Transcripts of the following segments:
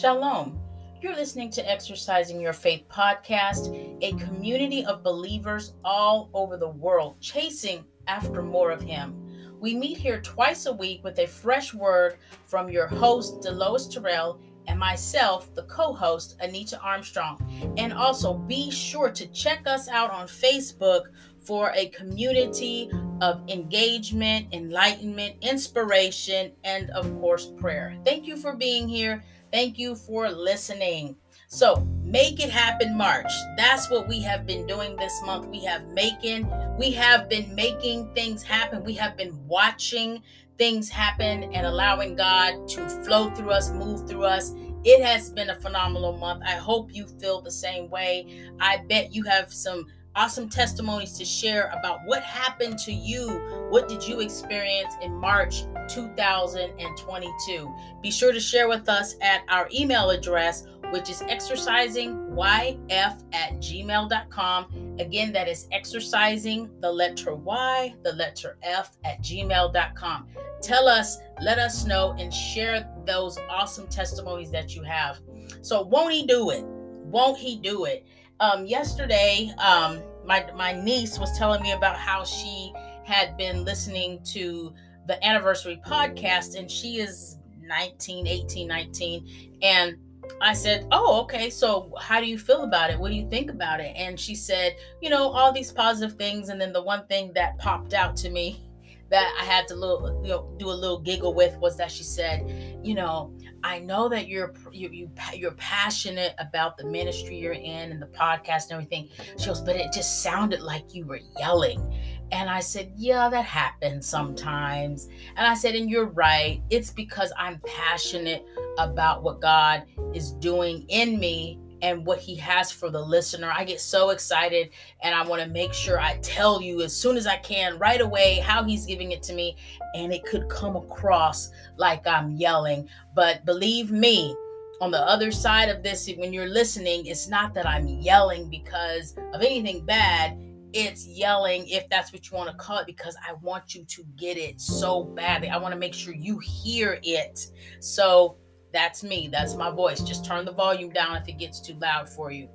Shalom. You're listening to Exercising Your Faith podcast, a community of believers all over the world chasing after more of Him. We meet here twice a week with a fresh word from your host, Deloise Terrell, and myself, the co host, Anita Armstrong. And also be sure to check us out on Facebook for a community of engagement, enlightenment, inspiration, and of course, prayer. Thank you for being here. Thank you for listening. So, make it happen March. That's what we have been doing this month. We have making we have been making things happen. We have been watching things happen and allowing God to flow through us, move through us. It has been a phenomenal month. I hope you feel the same way. I bet you have some awesome testimonies to share about what happened to you. What did you experience in March 2022? Be sure to share with us at our email address, which is exercisingyf at gmail.com. Again, that is exercising the letter Y, the letter F at gmail.com. Tell us, let us know, and share those awesome testimonies that you have. So, won't he do it? Won't he do it? Um, yesterday, um, my my niece was telling me about how she had been listening to the anniversary podcast, and she is 19, 18, 19, and I said, Oh, okay. So, how do you feel about it? What do you think about it? And she said, You know, all these positive things. And then the one thing that popped out to me that I had to little, you know, do a little giggle with was that she said, You know, I know that you're you, you you're passionate about the ministry you're in and the podcast and everything. She goes, but it just sounded like you were yelling. And I said, Yeah, that happens sometimes. And I said, And you're right. It's because I'm passionate about what God is doing in me and what he has for the listener. I get so excited and I want to make sure I tell you as soon as I can right away how he's giving it to me. And it could come across like I'm yelling. But believe me, on the other side of this, when you're listening, it's not that I'm yelling because of anything bad. It's yelling, if that's what you want to call it, because I want you to get it so badly. I want to make sure you hear it. So, that's me. That's my voice. Just turn the volume down if it gets too loud for you.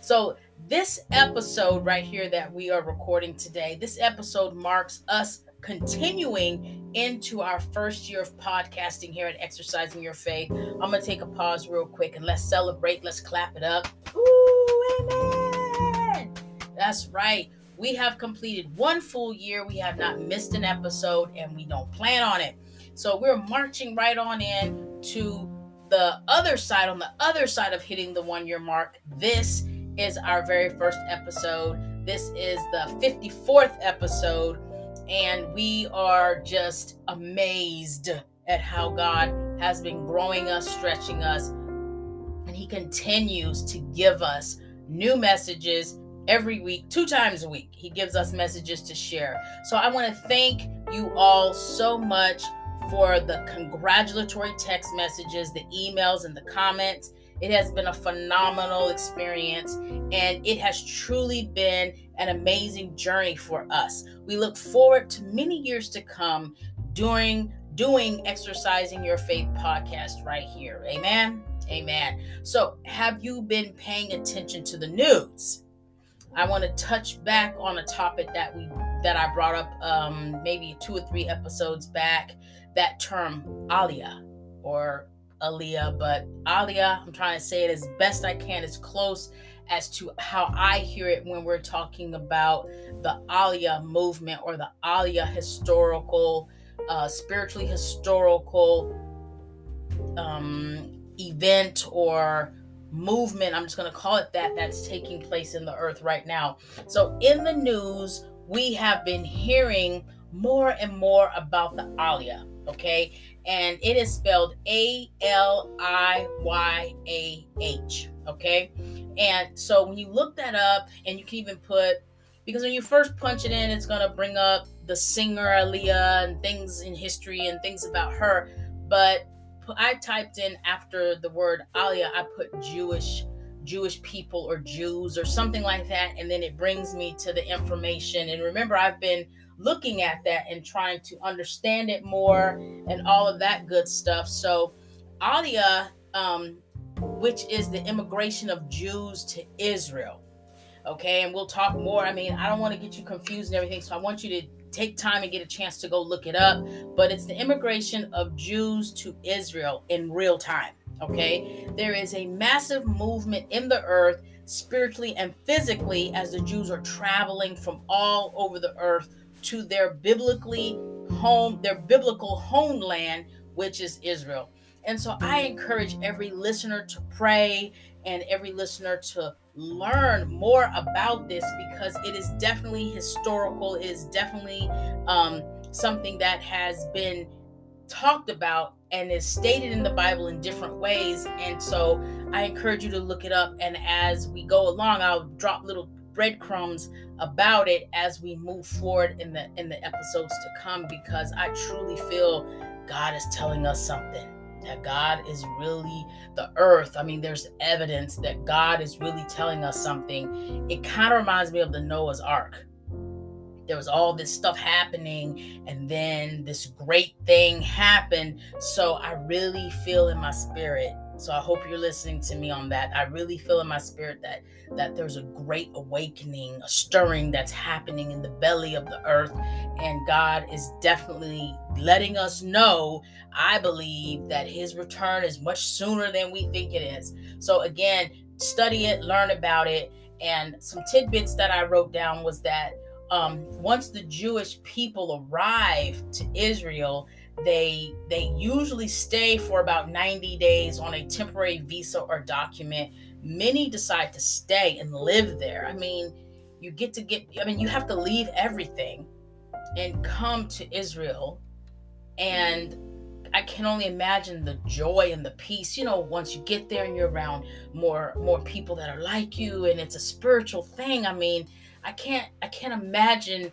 So, this episode right here that we are recording today, this episode marks us continuing into our first year of podcasting here at Exercising Your Faith. I'm going to take a pause real quick and let's celebrate. Let's clap it up. Ooh, amen. That's right. We have completed one full year. We have not missed an episode and we don't plan on it. So we're marching right on in to the other side, on the other side of hitting the one year mark, this is our very first episode. This is the 54th episode, and we are just amazed at how God has been growing us, stretching us, and He continues to give us new messages every week, two times a week. He gives us messages to share. So I want to thank you all so much for the congratulatory text messages, the emails, and the comments. It has been a phenomenal experience and it has truly been an amazing journey for us. We look forward to many years to come during doing exercising your faith podcast right here. Amen. Amen. So, have you been paying attention to the news? I want to touch back on a topic that we that I brought up um, maybe two or three episodes back that term Aliyah or Aliyah, but Aliyah, I'm trying to say it as best I can, as close as to how I hear it when we're talking about the Aliyah movement or the Aliyah historical, uh, spiritually historical um, event or movement. I'm just going to call it that, that's taking place in the earth right now. So, in the news, we have been hearing more and more about the Aliyah okay? And it is spelled A L I Y A H, okay? And so when you look that up, and you can even put, because when you first punch it in, it's gonna bring up the singer Aaliyah and things in history and things about her. But I typed in after the word Aliyah, I put Jewish Jewish people or Jews or something like that, and then it brings me to the information. And remember, I've been looking at that and trying to understand it more and all of that good stuff. So, Aliyah, um, which is the immigration of Jews to Israel. Okay, and we'll talk more. I mean, I don't want to get you confused and everything, so I want you to take time and get a chance to go look it up. But it's the immigration of Jews to Israel in real time. Okay, there is a massive movement in the earth, spiritually and physically, as the Jews are traveling from all over the earth to their biblically home, their biblical homeland, which is Israel. And so I encourage every listener to pray and every listener to learn more about this because it is definitely historical. It is definitely um, something that has been talked about and is stated in the Bible in different ways. And so I encourage you to look it up. And as we go along, I'll drop little breadcrumbs about it as we move forward in the in the episodes to come because I truly feel God is telling us something that God is really the earth. I mean, there's evidence that God is really telling us something. It kind of reminds me of the Noah's Ark. There was all this stuff happening, and then this great thing happened. So I really feel in my spirit so I hope you're listening to me on that. I really feel in my spirit that that there's a great awakening, a stirring that's happening in the belly of the earth and God is definitely letting us know, I believe that his return is much sooner than we think it is. So again, study it, learn about it, and some tidbits that I wrote down was that um, once the Jewish people arrive to Israel, they they usually stay for about 90 days on a temporary visa or document. Many decide to stay and live there. I mean you get to get i mean you have to leave everything and come to israel. And i can only imagine the joy and the peace you know once you get there and you're around more more people that are like you and it's a spiritual thing. I mean i can't i can't imagine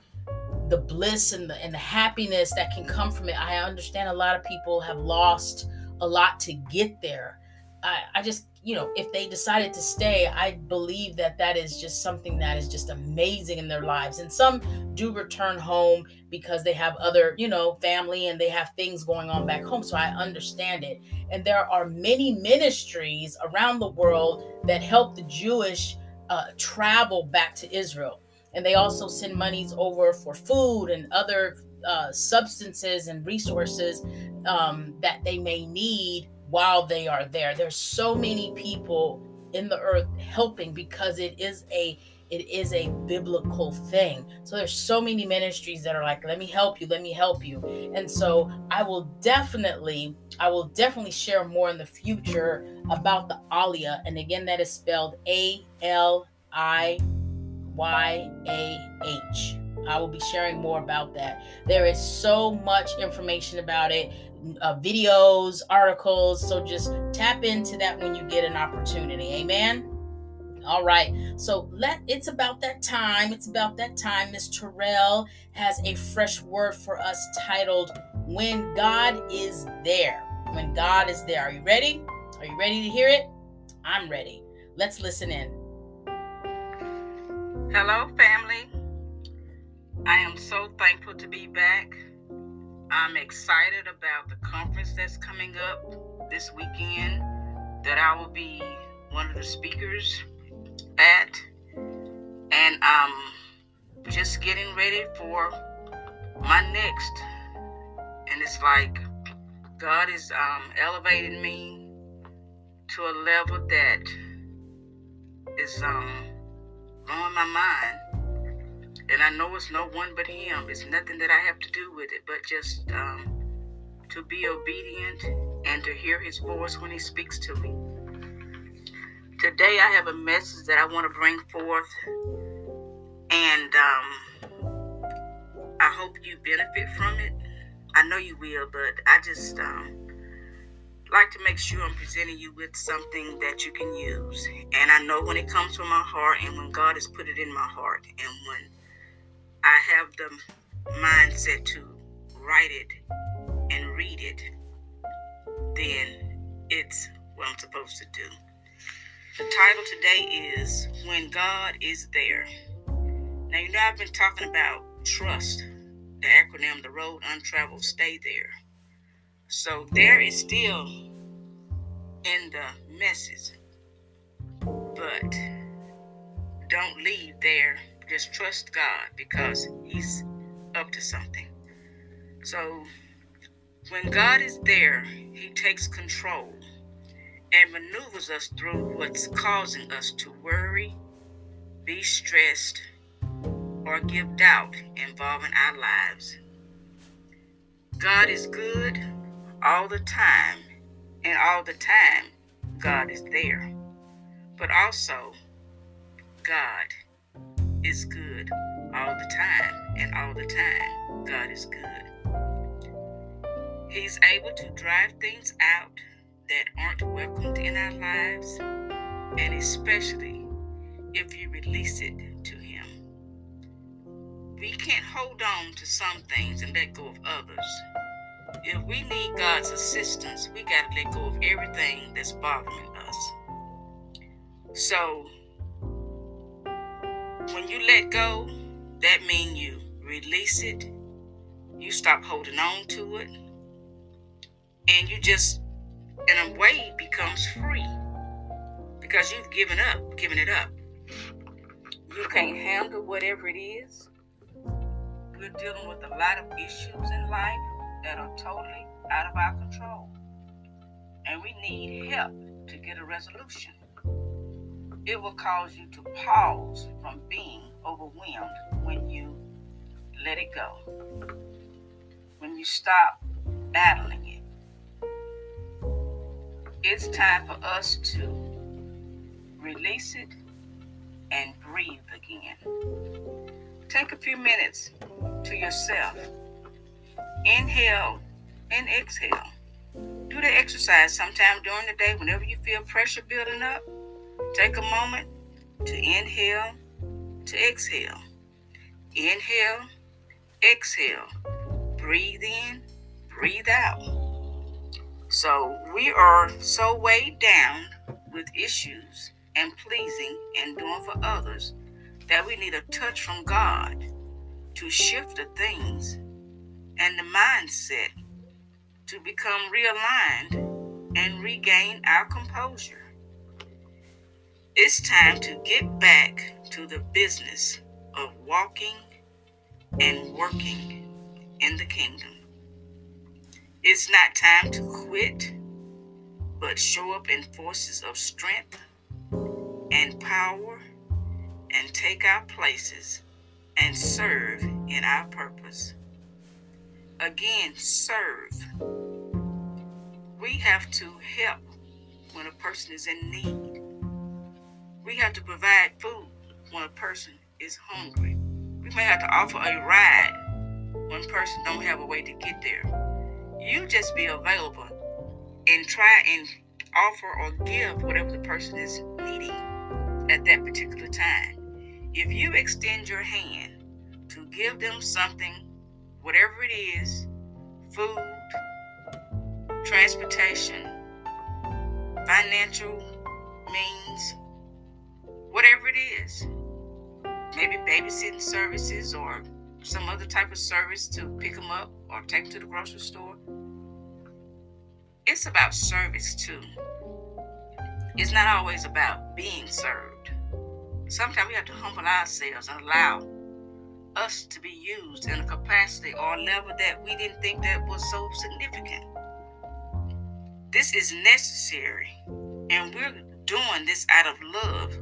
the bliss and the and the happiness that can come from it. I understand a lot of people have lost a lot to get there. I, I just you know if they decided to stay i believe that that is just something that is just amazing in their lives and some do return home because they have other you know family and they have things going on back home so i understand it and there are many ministries around the world that help the jewish uh, travel back to israel and they also send monies over for food and other uh, substances and resources um, that they may need while they are there. There's so many people in the earth helping because it is a it is a biblical thing. So there's so many ministries that are like, let me help you, let me help you. And so I will definitely, I will definitely share more in the future about the Aliyah. And again, that is spelled A L I Y A H. I will be sharing more about that. There is so much information about it, uh, videos, articles. So just tap into that when you get an opportunity. Amen. All right. So let it's about that time. It's about that time. Miss Terrell has a fresh word for us titled When God is There. When God is there. Are you ready? Are you ready to hear it? I'm ready. Let's listen in. Hello, family. I am so thankful to be back. I'm excited about the conference that's coming up this weekend that I will be one of the speakers at. And I'm just getting ready for my next. And it's like God is um, elevating me to a level that is um, on my mind. And I know it's no one but Him. It's nothing that I have to do with it, but just um, to be obedient and to hear His voice when He speaks to me. Today, I have a message that I want to bring forth, and um, I hope you benefit from it. I know you will, but I just um, like to make sure I'm presenting you with something that you can use. And I know when it comes from my heart and when God has put it in my heart and when I have the mindset to write it and read it, then it's what I'm supposed to do. The title today is When God is There. Now, you know, I've been talking about trust, the acronym, the road untraveled, stay there. So there is still in the messes. But don't leave there. Just trust God because He's up to something. So when God is there, He takes control and maneuvers us through what's causing us to worry, be stressed, or give doubt involving our lives. God is good all the time, and all the time, God is there. But also, God is good all the time, and all the time, God is good. He's able to drive things out that aren't welcomed in our lives, and especially if you release it to Him. We can't hold on to some things and let go of others. If we need God's assistance, we got to let go of everything that's bothering us. So, when you let go, that means you release it, you stop holding on to it, and you just in a way becomes free because you've given up, given it up. You can't handle whatever it is. We're dealing with a lot of issues in life that are totally out of our control. And we need help to get a resolution. It will cause you to pause from being overwhelmed when you let it go. When you stop battling it it's time for us to release it and breathe again. Take a few minutes to yourself. Inhale and exhale. Do the exercise sometime during the day whenever you feel pressure building up. Take a moment to inhale, to exhale. Inhale, exhale. Breathe in, breathe out. So we are so weighed down with issues and pleasing and doing for others that we need a touch from God to shift the things and the mindset to become realigned and regain our composure. It's time to get back to the business of walking and working in the kingdom. It's not time to quit, but show up in forces of strength and power and take our places and serve in our purpose. Again, serve. We have to help when a person is in need. We have to provide food when a person is hungry. We may have to offer a ride when a person don't have a way to get there you just be available and try and offer or give whatever the person is needing at that particular time. If you extend your hand to give them something, whatever it is food, transportation, financial means, whatever it is maybe babysitting services or some other type of service to pick them up or take them to the grocery store it's about service too. It's not always about being served. Sometimes we have to humble ourselves and allow us to be used in a capacity or level that we didn't think that was so significant. This is necessary, and we're doing this out of love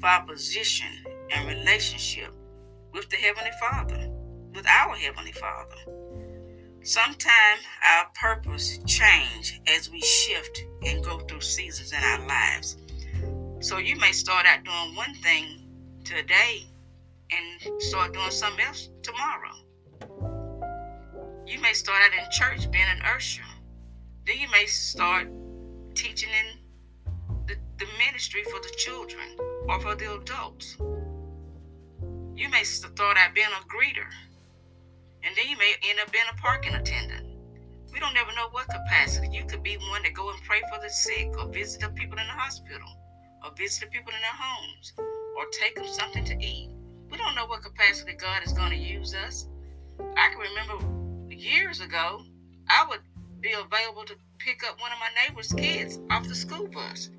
for our position and relationship with the Heavenly Father, with our Heavenly Father. Sometimes our purpose change as we shift and go through seasons in our lives. So you may start out doing one thing today and start doing something else tomorrow. You may start out in church being an usher. Then you may start teaching in the, the ministry for the children or for the adults. You may start out being a greeter and then you may end up being a parking attendant. We don't ever know what capacity. You could be one that go and pray for the sick, or visit the people in the hospital, or visit the people in their homes, or take them something to eat. We don't know what capacity God is going to use us. I can remember years ago, I would be available to pick up one of my neighbor's kids off the school bus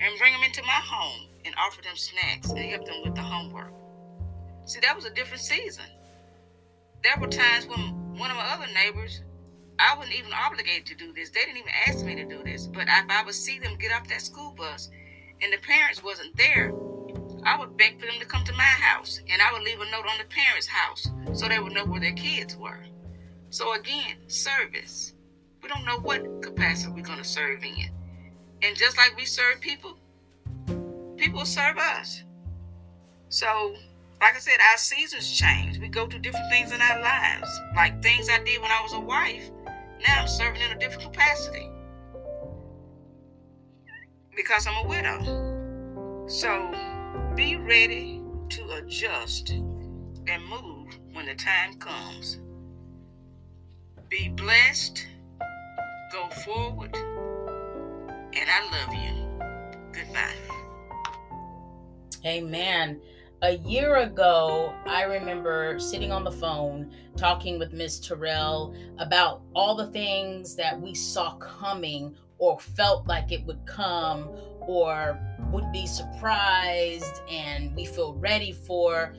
and bring them into my home and offer them snacks and help them with the homework. See, that was a different season. There were times when one of my other neighbors, I wasn't even obligated to do this. They didn't even ask me to do this. But if I would see them get off that school bus and the parents wasn't there, I would beg for them to come to my house and I would leave a note on the parents' house so they would know where their kids were. So again, service. We don't know what capacity we're going to serve in. And just like we serve people, people serve us. So, like I said, our seasons change. We go through different things in our lives. Like things I did when I was a wife, now I'm serving in a different capacity. Because I'm a widow. So, be ready to adjust and move when the time comes. Be blessed. Go forward. And I love you. Goodbye. Amen. A year ago, I remember sitting on the phone talking with Miss Terrell about all the things that we saw coming or felt like it would come or would be surprised and we feel ready for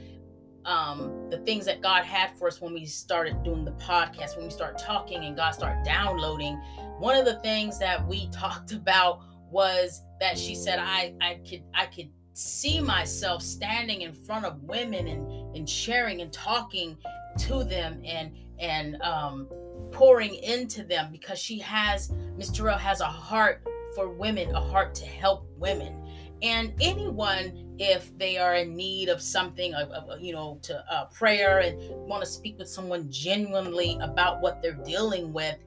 um, the things that God had for us when we started doing the podcast, when we start talking and God started downloading. One of the things that we talked about was that she said, I, I could, I could see myself standing in front of women and, and sharing and talking to them and, and, um, pouring into them because she has, Miss Terrell has a heart for women, a heart to help women. And anyone if they are in need of something of, of you know to uh, prayer and want to speak with someone genuinely about what they're dealing with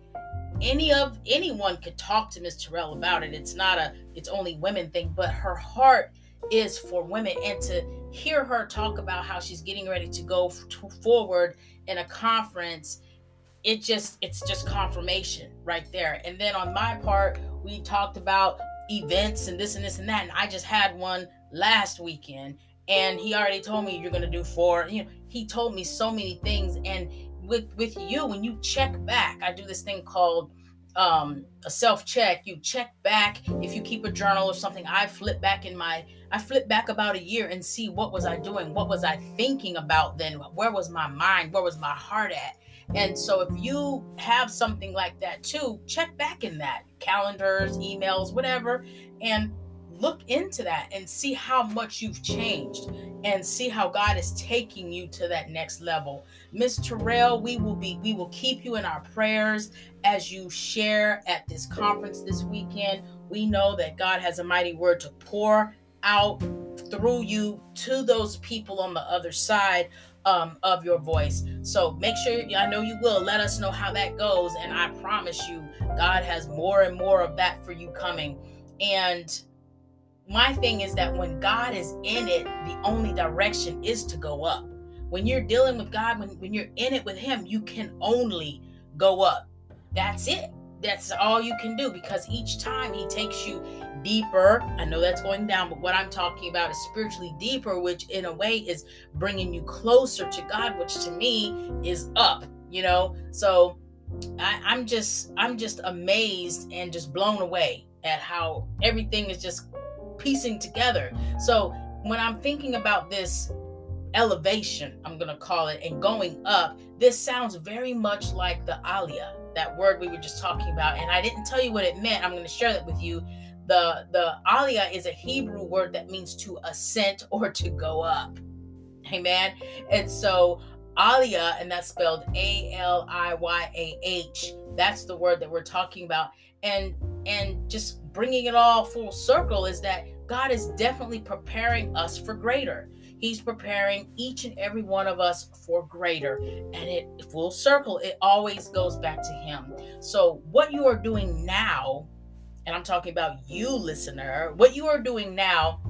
any of anyone could talk to miss terrell about it. It's not a it's only women thing but her heart is for women. And to hear her talk about how she's getting ready to go f- forward in a conference it just it's just confirmation right there and then on my part we talked about events and this and this and that. And I just had one last weekend and he already told me you're gonna do four. You know, he told me so many things. And with with you, when you check back, I do this thing called um, a self check. You check back if you keep a journal or something. I flip back in my I flip back about a year and see what was I doing, what was I thinking about then, where was my mind, where was my heart at. And so if you have something like that too, check back in that calendars, emails, whatever, and look into that and see how much you've changed and see how God is taking you to that next level. Miss Terrell, we will be we will keep you in our prayers as you share at this conference this weekend. We know that God has a mighty word to pour out through you to those people on the other side um, of your voice. So make sure, I know you will, let us know how that goes. And I promise you, God has more and more of that for you coming. And my thing is that when God is in it, the only direction is to go up. When you're dealing with God, when, when you're in it with Him, you can only go up. That's it. That's all you can do because each time He takes you deeper. I know that's going down, but what I'm talking about is spiritually deeper, which in a way is bringing you closer to God, which to me is up, you know? So I, I'm just, I'm just amazed and just blown away at how everything is just piecing together. So when I'm thinking about this elevation, I'm going to call it, and going up, this sounds very much like the Aliyah, that word we were just talking about. And I didn't tell you what it meant. I'm going to share that with you the the aliyah is a Hebrew word that means to ascend or to go up. Amen. And so aliyah, and that's spelled A L I Y A H. That's the word that we're talking about. And and just bringing it all full circle is that God is definitely preparing us for greater. He's preparing each and every one of us for greater. And it full circle, it always goes back to Him. So, what you are doing now and I'm talking about you, listener, what you are doing now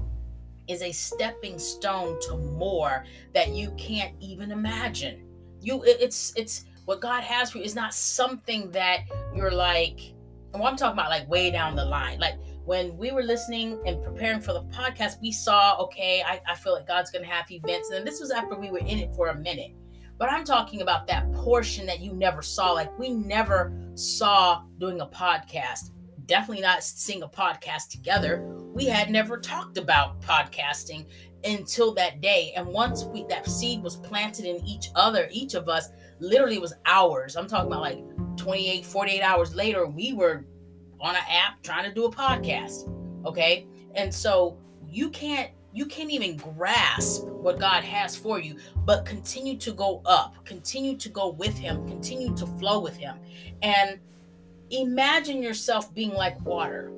is a stepping stone to more that you can't even imagine. You, it's, it's what God has for you is not something that you're like, what I'm talking about, like way down the line. Like when we were listening and preparing for the podcast, we saw, okay, I, I feel like God's going to have events. And this was after we were in it for a minute But I'm talking about that portion that you never saw. Like we never saw doing a podcast. Definitely not seeing a podcast together. We had never talked about podcasting until that day. And once we that seed was planted in each other, each of us literally was hours. I'm talking about like 28, 48 hours later, we were on an app trying to do a podcast. Okay. And so you can't you can't even grasp what God has for you, but continue to go up, continue to go with Him, continue to flow with Him. And imagine yourself being like water,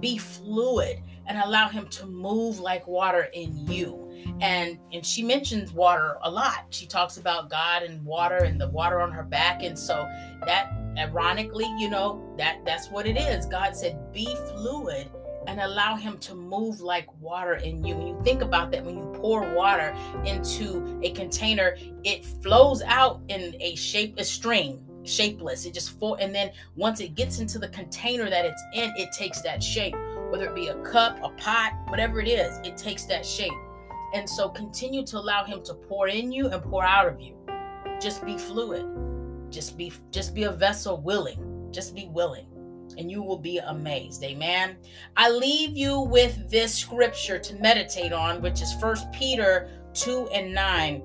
be fluid and allow Him to move like water in you. And and she mentions water a lot. She talks about God and water and the water on her back. And so that ironically, you know, that that's what it is. God said, be fluid and allow him to move like water in you. When you think about that, when you pour water into a container, it flows out in a shape, a stream, shapeless. It just full, and then once it gets into the container that it's in, it takes that shape. Whether it be a cup, a pot, whatever it is, it takes that shape. And so continue to allow him to pour in you and pour out of you. Just be fluid. Just be just be a vessel willing. Just be willing and you will be amazed. Amen. I leave you with this scripture to meditate on, which is First Peter 2 and 9.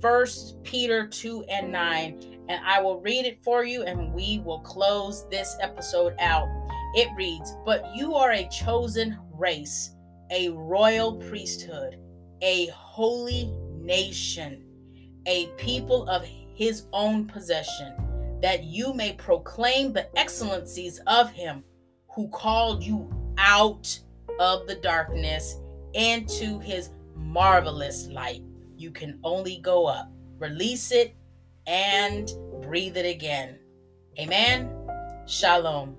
First Peter 2 and 9. And I will read it for you and we will close this episode out. It reads, But you are a chosen race, a royal priesthood, a holy nation, a people of his own possession that you may proclaim the excellencies of him who called you out of the darkness into his marvelous light. You can only go up, release it, and breathe it again. Amen. Shalom.